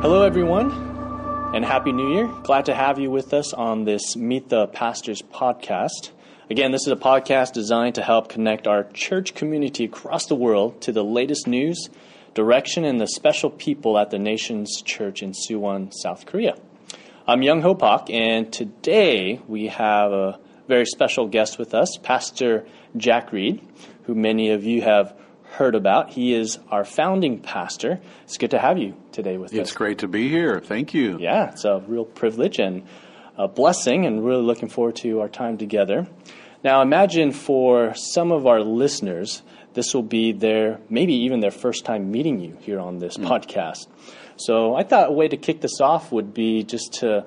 Hello, everyone, and Happy New Year. Glad to have you with us on this Meet the Pastors podcast. Again, this is a podcast designed to help connect our church community across the world to the latest news, direction, and the special people at the nation's church in Suwon, South Korea. I'm Young Ho Pak, and today we have a very special guest with us, Pastor Jack Reid, who many of you have heard about. He is our founding pastor. It's good to have you today with It's us. It's great to be here. Thank you. Yeah, it's a real privilege and a blessing, and really looking forward to our time together. Now, imagine for some of our listeners, this will be their, maybe even their first time meeting you here on this hmm. podcast. So I thought a way to kick this off would be just to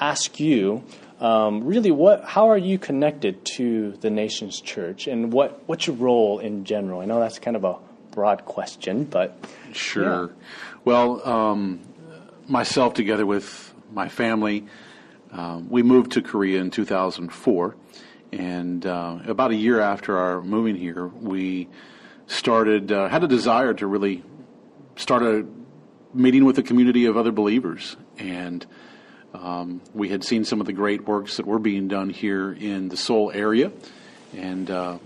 ask you, um, really, what, how are you connected to the nation's church, and what, what's your role in general? I know that's kind of a broad question, but Sure. Well, um, myself together with my family, um, we moved to Korea in 2004. And uh, about a year after our moving here, we started, uh, had a desire to really start a meeting with a community of other believers. And um, we had seen some of the great works that were being done here in the Seoul area, and uh,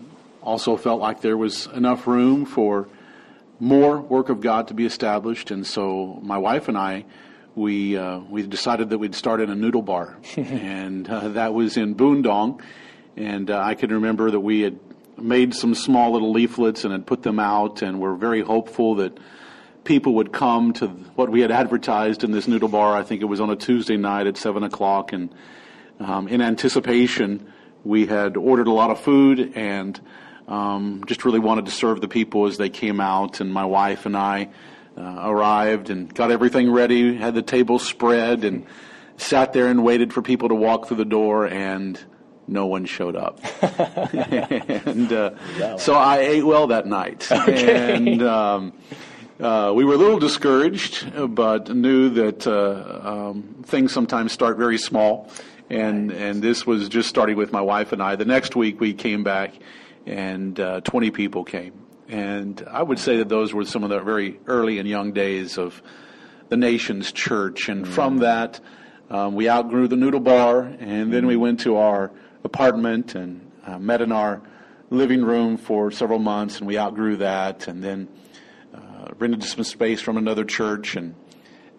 also felt like there was enough room for more work of God to be established. And so my wife and I, we uh, we decided that we'd start in a noodle bar, and uh, that was in Bundang. And uh, I can remember that we had made some small little leaflets and had put them out, and were very hopeful that people would come to what we had advertised in this noodle bar. I think it was on a Tuesday night at seven o'clock, and um, in anticipation, we had ordered a lot of food and um, just really wanted to serve the people as they came out. And my wife and I uh, arrived and got everything ready, had the table spread, and sat there and waited for people to walk through the door and. No one showed up, and uh, so I ate well that night. And um, uh, we were a little discouraged, but knew that uh, um, things sometimes start very small, and and this was just starting with my wife and I. The next week we came back, and uh, 20 people came, and I would say that those were some of the very early and young days of the nation's church, and from that um, we outgrew the noodle bar, and then we went to our apartment and uh, met in our living room for several months, and we outgrew that, and then rented some space from another church and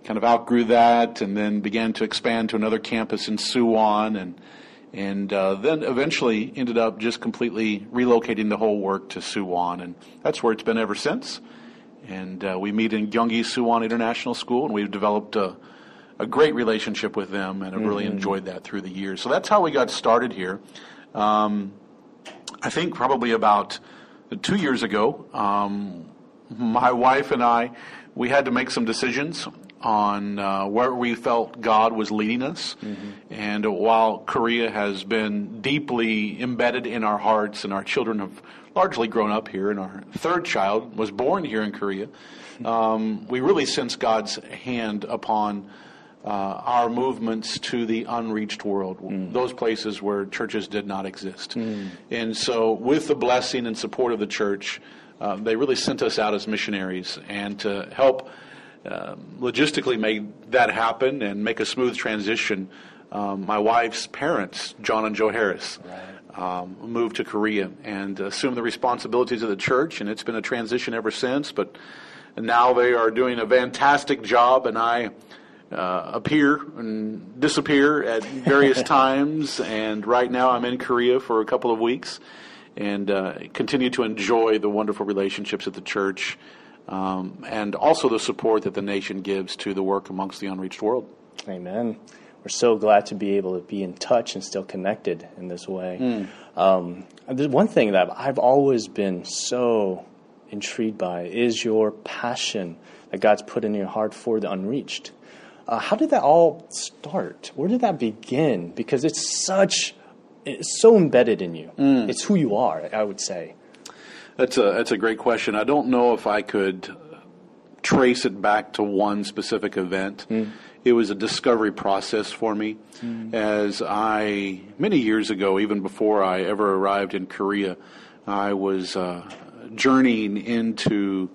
kind of outgrew that, and then began to expand to another campus in Suwon, and and uh, then eventually ended up just completely relocating the whole work to Suwon, and that's where it's been ever since. And uh, we meet in Gyeonggi Suwon International School, and we've developed a, a great relationship with them, and have really enjoyed that through the years. So that's how we got started here. Um, I think probably about two years ago, um, my wife and I, we had to make some decisions on uh, where we felt God was leading us. And while Korea has been deeply embedded in our hearts, and our children have largely grown up here, and our third child was born here in Korea, um, we really sense God's hand upon. Uh, our movements to the unreached world, those places where churches did not exist. And so, with the blessing and support of the church, uh, they really sent us out as missionaries and to help um, logistically make that happen and make a smooth transition. Um, my wife's parents, John and Joe Harris, um, moved to Korea and assumed the responsibilities of the church, and it's been a transition ever since. But now they are doing a fantastic job, and I uh, appear and disappear at various times. And right now, I'm in Korea for a couple of weeks, and uh, continue to enjoy the wonderful relationships at the church, um, and also the support that the nation gives to the work amongst the unreached world. Amen. We're so glad to be able to be in touch and still connected in this way. Um, there's one thing that I've always been so intrigued by is your passion that God's put in your heart for the unreached. Uh, how did that all start? Where did that begin? Because it's such, it's so embedded in you. Mm. It's who you are, I would say. That's a that's a great question. I don't know if I could trace it back to one specific event. Mm. It was a discovery process for me, mm. as I many years ago, even before I ever arrived in Korea, I was uh, journeying into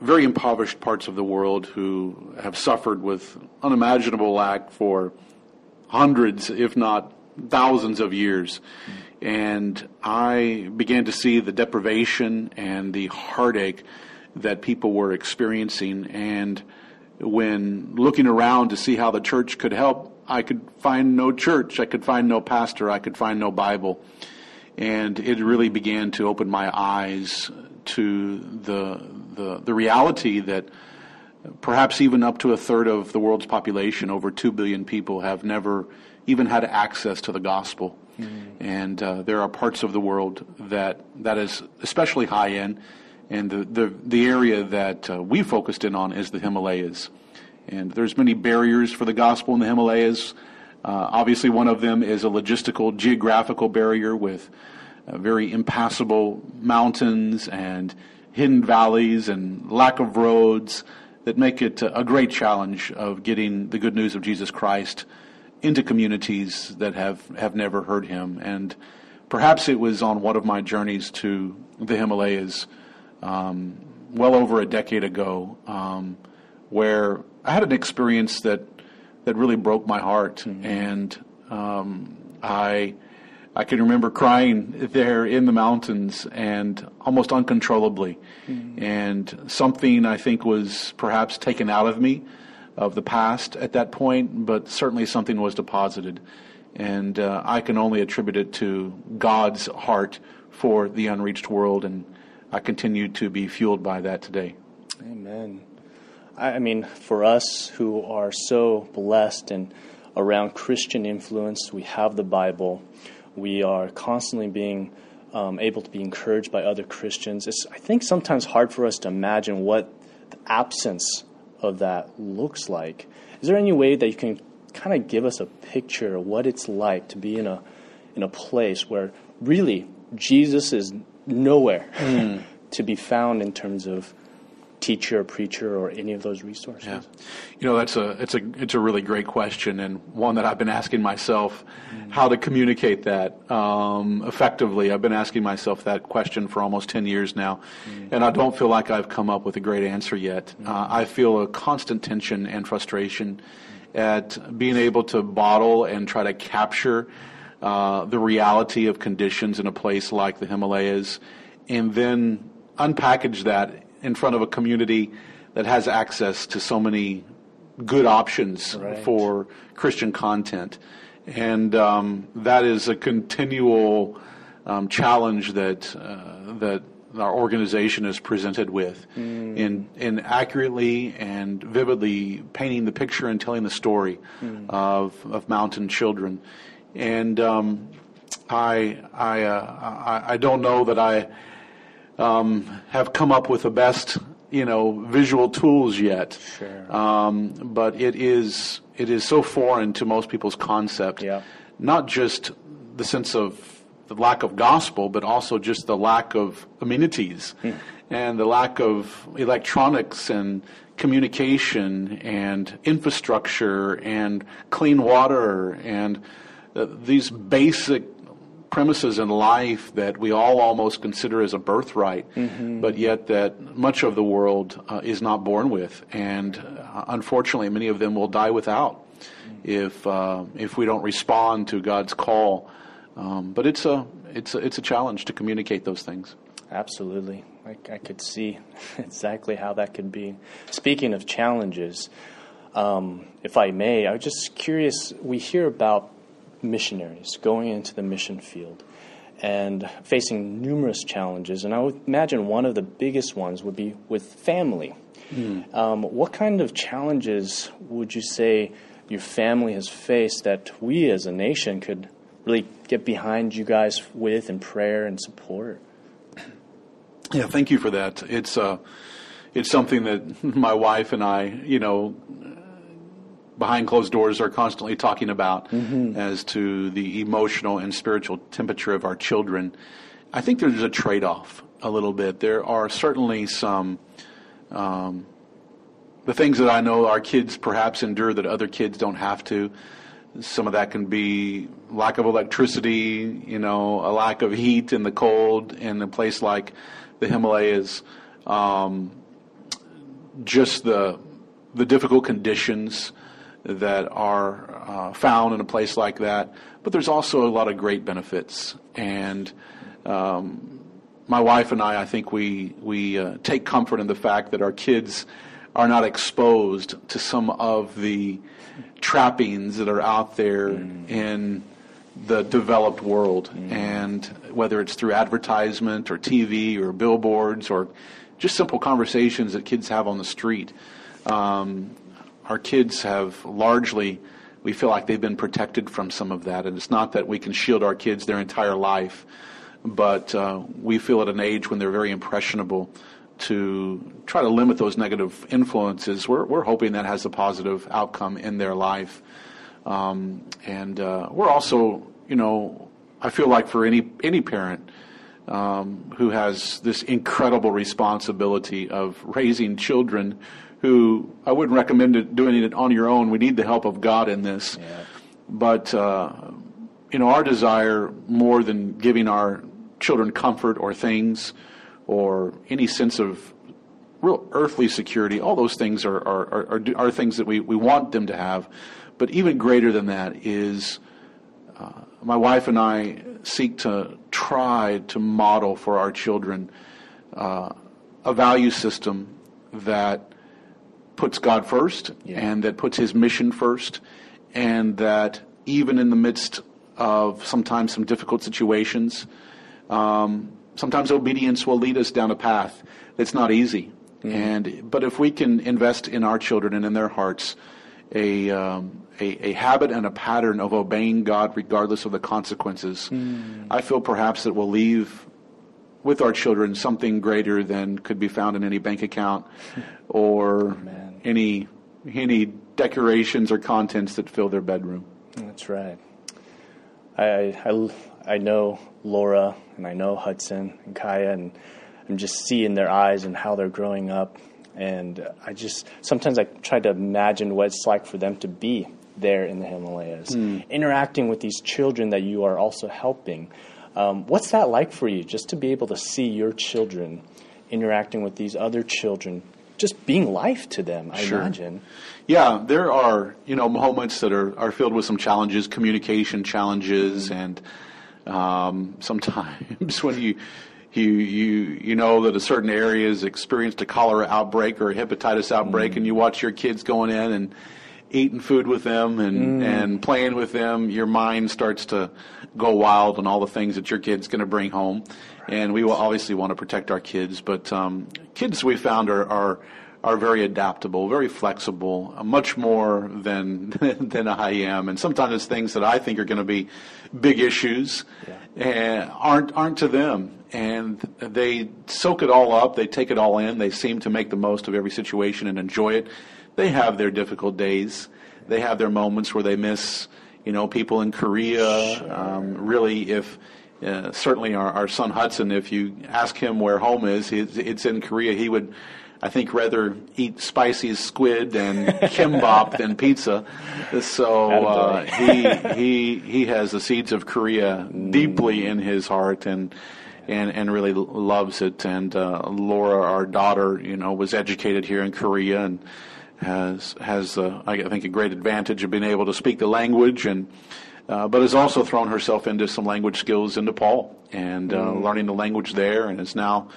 very impoverished parts of the world who have suffered with unimaginable lack for hundreds, if not thousands of years. And I began to see the deprivation and the heartache that people were experiencing. And when looking around to see how the church could help, I could find no church, I could find no pastor, I could find no Bible. And it really began to open my eyes to the, the, the reality that perhaps even up to a third of the world's population, over 2 billion people, have never even had access to the gospel. Mm-hmm. And uh, there are parts of the world that, that is especially high end and the, the, the area that uh, we focused in on is the Himalayas. And there's many barriers for the gospel in the Himalayas. Uh, obviously, one of them is a logistical, geographical barrier with uh, very impassable mountains and hidden valleys and lack of roads that make it a great challenge of getting the good news of Jesus Christ into communities that have, have never heard him. And perhaps it was on one of my journeys to the Himalayas um, well over a decade ago, um, where I had an experience that that really broke my heart, mm-hmm. and um, I I can remember crying there in the mountains and almost uncontrollably, mm-hmm. and something I think was perhaps taken out of me of the past at that point, but certainly something was deposited. And uh, I can only attribute it to God's heart for the unreached world and I continue to be fueled by that today. Amen. I mean, for us who are so blessed and around Christian influence, we have the Bible. We are constantly being um, able to be encouraged by other Christians. It's, I think, sometimes hard for us to imagine what the absence of that looks like. Is there any way that you can kind of give us a picture of what it's like to be in a in a place where really Jesus is nowhere mm. to be found in terms of teacher, preacher, or any of those resources? Yeah. You know, that's a it's a it's a really great question and one that I've been asking myself mm. how to communicate that um, effectively. I've been asking myself that question for almost ten years now, mm. and I don't feel like I've come up with a great answer yet. Mm. Uh, I feel a constant tension and frustration at being able to bottle and try to capture uh, the reality of conditions in a place like the Himalayas, and then unpackage that in front of a community that has access to so many good options right. for Christian content. And um, that is a continual um, challenge that uh, that our organization is presented with mm. in in accurately and vividly painting the picture and telling the story mm. of of mountain children and um, I I, uh, I, I don't know that I um, have come up with the best you know visual tools yet. Sure. Um, but it is it is so foreign to most people's concept. Yeah. Not just the sense of the lack of gospel, but also just the lack of amenities hmm. and the lack of electronics and communication and infrastructure and clean water and uh, these basic premises in life that we all almost consider as a birthright, mm-hmm. but yet that much of the world uh, is not born with, and uh, unfortunately, many of them will die without if uh, if we don't respond to God's call. Um, but it's a it's a, it's a challenge to communicate those things. Absolutely, I, I could see exactly how that could be. Speaking of challenges, um, if I may, I was just curious. We hear about missionaries going into the mission field and facing numerous challenges. And I would imagine one of the biggest ones would be with family. Mm. Um, what kind of challenges would you say your family has faced that we as a nation could really get behind you guys with in prayer and support? Yeah, thank you for that. It's uh, it's something that my wife and I, you know, behind closed doors are constantly talking about mm-hmm. as to the emotional and spiritual temperature of our children. I think there's a trade off a little bit. There are certainly some. Um, the things that I know our kids perhaps endure that other kids don't have to. Some of that can be lack of electricity, you know, a lack of heat in the cold in a place like the Himalayas. Um, just the the difficult conditions that are uh, found in a place like that. But there's also a lot of great benefits, and um, my wife and I, I think we we uh, take comfort in the fact that our kids are not exposed to some of the trappings that are out there mm. in the developed world, mm. and whether it's through advertisement or TV or billboards or just simple conversations that kids have on the street. Um, our kids have largely, we feel like they've been protected from some of that, and it's not that we can shield our kids their entire life but uh, we feel at an age when they're very impressionable to try to limit those negative influences. We're, we're hoping that has a positive outcome in their life. Um, and uh, we're also, you know, I feel like for any, any parent um, who has this incredible responsibility of raising children who I wouldn't recommend it, doing it on your own. We need the help of God in this. Yeah. But, uh, you know, our desire more than giving our children comfort or things or any sense of real earthly security. All those things are, are, are, are, things that we, we want them to have. But even greater than that is uh, my wife and I seek to try to model for our children uh, a value system that puts God first yeah. and that puts His mission first, and that even in the midst of sometimes some difficult situations, um, sometimes obedience will lead us down a path that's not easy. Mm-hmm. And but if we can invest in our children and in their hearts a, um, a, a habit and a pattern of obeying God regardless of the consequences, mm. I feel perhaps it will leave with our children something greater than could be found in any bank account or oh, any any decorations or contents that fill their bedroom. That's right. I, I, I know Laura and I know Hudson and Kaya, and I'm just seeing their eyes and how they're growing up. And I just sometimes I try to imagine what it's like for them to be there in the Himalayas, mm. interacting with these children that you are also helping. Um, what's that like for you, just to be able to see your children interacting with these other children, just being life to them? I sure. imagine. Yeah, there are you know moments that are, are filled with some challenges, communication challenges, mm. and um, sometimes when you you you you know that a certain area has experienced a cholera outbreak or a hepatitis outbreak, mm. and you watch your kids going in and eating food with them and mm. and playing with them, your mind starts to go wild on all the things that your kid's going to bring home. And we will obviously want to protect our kids, but um, kids we found are, are are very adaptable, very flexible, uh, much more than than I am. And sometimes it's things that I think are going to be big issues yeah. and aren't aren't to them. And they soak it all up. They take it all in. They seem to make the most of every situation and enjoy it. They have their difficult days. They have their moments where they miss, you know, people in Korea. Um, really, if uh, certainly our, our son Hudson, if you ask him where home is, it's in Korea. He would I think rather eat spicy squid and kimbap than pizza. So uh, he he he has the seeds of Korea deeply in his heart and. And, and really loves it. And uh, Laura, our daughter, you know, was educated here in Korea and has has uh, I think a great advantage of being able to speak the language and uh, but has also thrown herself into some language skills in Nepal and uh, mm. learning the language there and is now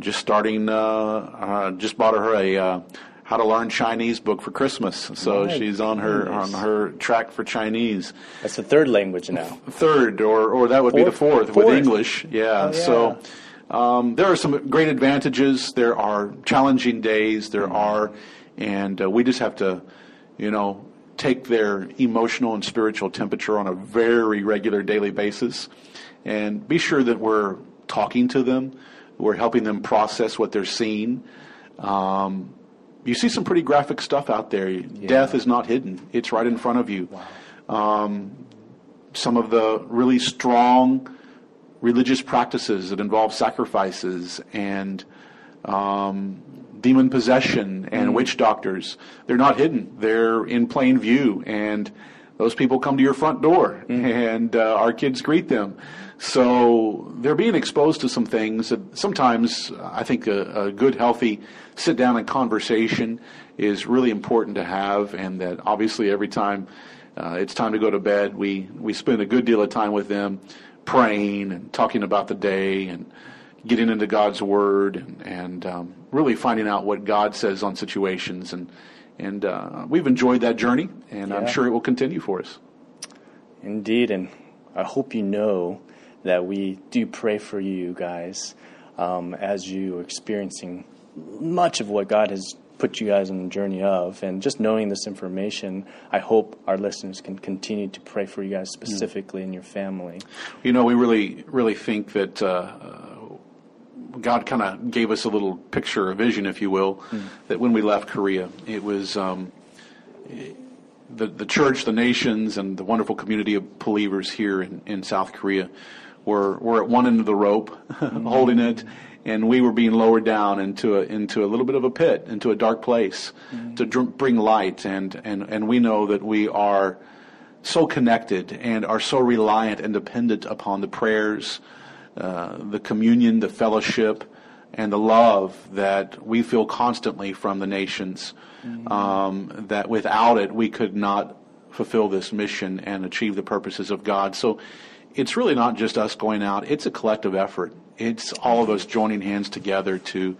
just starting, uh, uh, just bought her a uh, how to learn Chinese book for Christmas. So My she's on her goodness. on her track for Chinese. That's the third language now. Third, or or that would fourth? be the fourth, fourth, with English. Yeah. Oh, yeah. So. Um, there are some great advantages. There are challenging days. There mm-hmm. are, and uh, we just have to, you know, take their emotional and spiritual temperature on a very regular daily basis, and be sure that we're talking to them we're helping them process what they're seeing. Um, you see some pretty graphic stuff out there. Yeah. Death is not hidden; it's right in front of you. Wow. Um, some of the really strong religious practices that involve sacrifices and um, demon possession and mm. witch doctors. They're not hidden. They're in plain view. And those people come to your front door and uh, our kids greet them. So they're being exposed to some things that sometimes I think a, a good, healthy sit down and conversation is really important to have, and that obviously every time uh, it's time to go to bed, we, we spend a good deal of time with them praying and talking about the day and getting into God's Word and, and um, really finding out what God says on situations. And, and uh, we've enjoyed that journey, and I'm sure it will continue for us. Indeed, and I hope you know that we do pray for you guys um, as you are experiencing much of what God has put you guys on the journey of. And just knowing this information, I hope our listeners can continue to pray for you guys specifically and your family. You know, we really, really think that uh, uh, God kind of gave us a little picture, a vision, if you will, that when we left Korea, it was um, the the church, the nations, and the wonderful community of believers here in, in South Korea were were at one end of the rope, holding it, and we were being lowered down into a into a little bit of a pit, into a dark place, to dr- bring light, and and and we know that we are so connected and are so reliant and dependent upon the prayers, uh, the communion, the fellowship, and the love that we feel constantly from the nations. Um, that without it, we could not fulfill this mission and achieve the purposes of God. So it's really not just us going out, it's a collective effort. It's all of us joining hands together to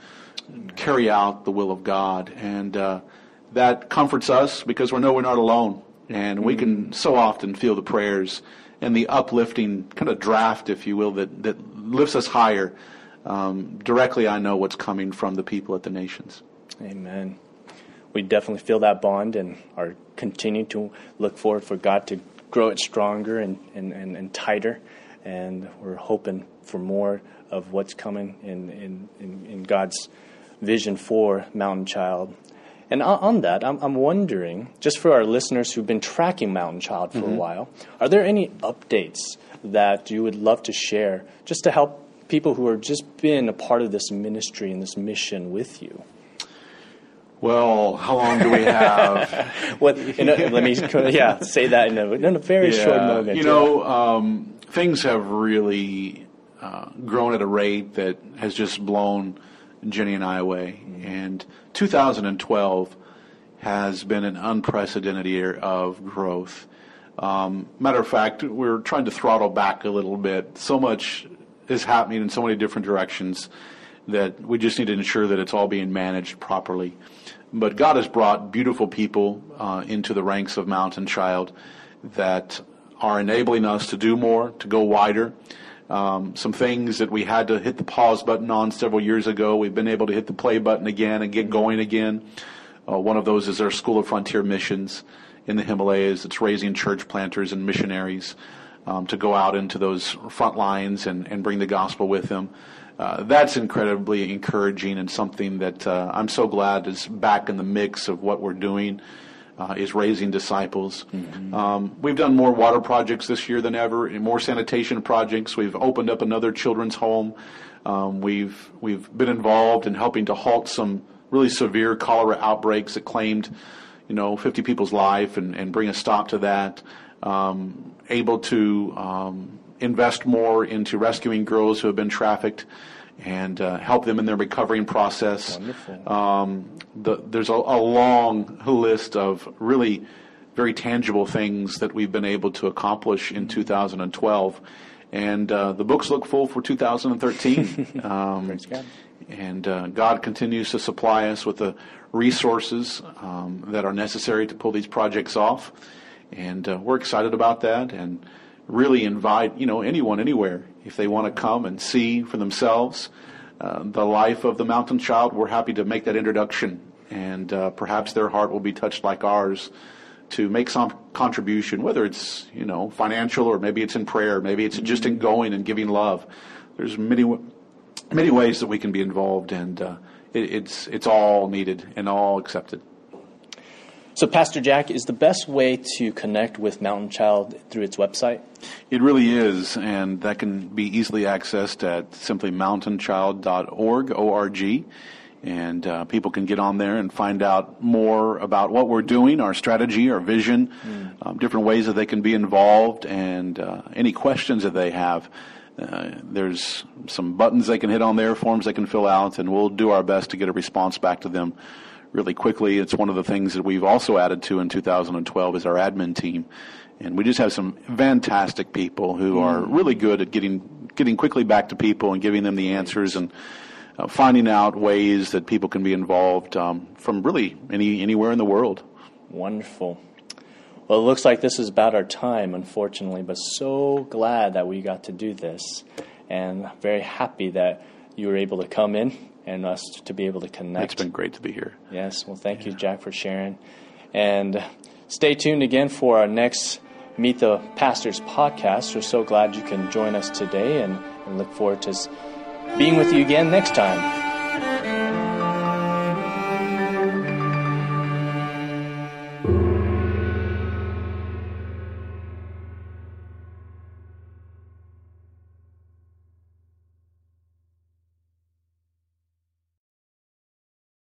carry out the will of God. And uh, that comforts us because we know we're not alone. And we can so often feel the prayers and the uplifting kind of draft, if you will, that, that lifts us higher. Um, directly, I know what's coming from the people at the nations. Amen. We definitely feel that bond and are continuing to look forward for God to grow it stronger and, and, and, and tighter. And we're hoping for more of what's coming in, in, in, in God's vision for Mountain Child. And on, that, I'm, I'm wondering, just for our listeners who've been tracking Mountain Child for a while, are there any updates that you would love to share just to help people who are just been a part of this ministry and this mission with you? Well, how long do we have? What? A, let me, yeah, say that in a, in a very short Yeah, moment. You know, um, things have really uh, grown at a rate that has just blown Jenny and I away. And 2012 has been an unprecedented year of growth. Um, matter of fact, we're trying to throttle back a little bit. So much is happening in so many different directions that we just need to ensure that it's all being managed properly. But God has brought beautiful people uh, into the ranks of Mountain Child that are enabling us to do more, to go wider. Um, some things that we had to hit the pause button on several years ago, we've been able to hit the play button again and get going again. Uh, one of those is our School of Frontier Missions in the Himalayas. It's raising church planters and missionaries um, to go out into those front lines and, and bring the gospel with them. Uh, that's incredibly encouraging and something that uh, I'm so glad is back in the mix of what we're doing. Uh, is raising disciples. Um, we've done more water projects this year than ever, and more sanitation projects. We've opened up another children's home. Um, we've we've been involved in helping to halt some really severe cholera outbreaks that claimed, you know, 50 people's life and, and bring a stop to that. Um, able to um, invest more into rescuing girls who have been trafficked and uh, help them in their recovering process. Um, the, there's a, a long list of really very tangible things that we've been able to accomplish in 2012. And uh, the books look full for 2013. Um, God. and uh, God continues to supply us with the resources um, that are necessary to pull these projects off. And uh, we're excited about that and really invite, you know, anyone, anywhere, if they want to come and see for themselves uh, the life of the mountain child, we're happy to make that introduction. And uh, perhaps their heart will be touched like ours to make some contribution, whether it's, you know, financial or maybe it's in prayer, maybe it's just in going and giving love. There's many, many ways that we can be involved, and uh, it, it's it's all needed and all accepted. So, Pastor Jack, is the best way to connect with Mountain Child through its website? It really is, and that can be easily accessed at simply mountainchild.org, O-R-G. and uh, people can get on there and find out more about what we're doing, our strategy, our vision, mm. um, different ways that they can be involved, and uh, any questions that they have. Uh, there's some buttons they can hit on there, forms they can fill out, and we'll do our best to get a response back to them really quickly. It's one of the things that we've also added to in 2012 is our admin team, and we just have some fantastic people who mm. are really good at getting getting quickly back to people and giving them the answers and uh, finding out ways that people can be involved um, from really any anywhere in the world. Wonderful. Well, it looks like this is about our time, unfortunately, but so glad that we got to do this, and very happy that you were able to come in and us to be able to connect. It's been great to be here. Yes. Well, thank yeah. you, Jack, for sharing, and stay tuned again for our next Meet the Pastors podcast. We're so glad you can join us today, and, and look forward to being with you again next time.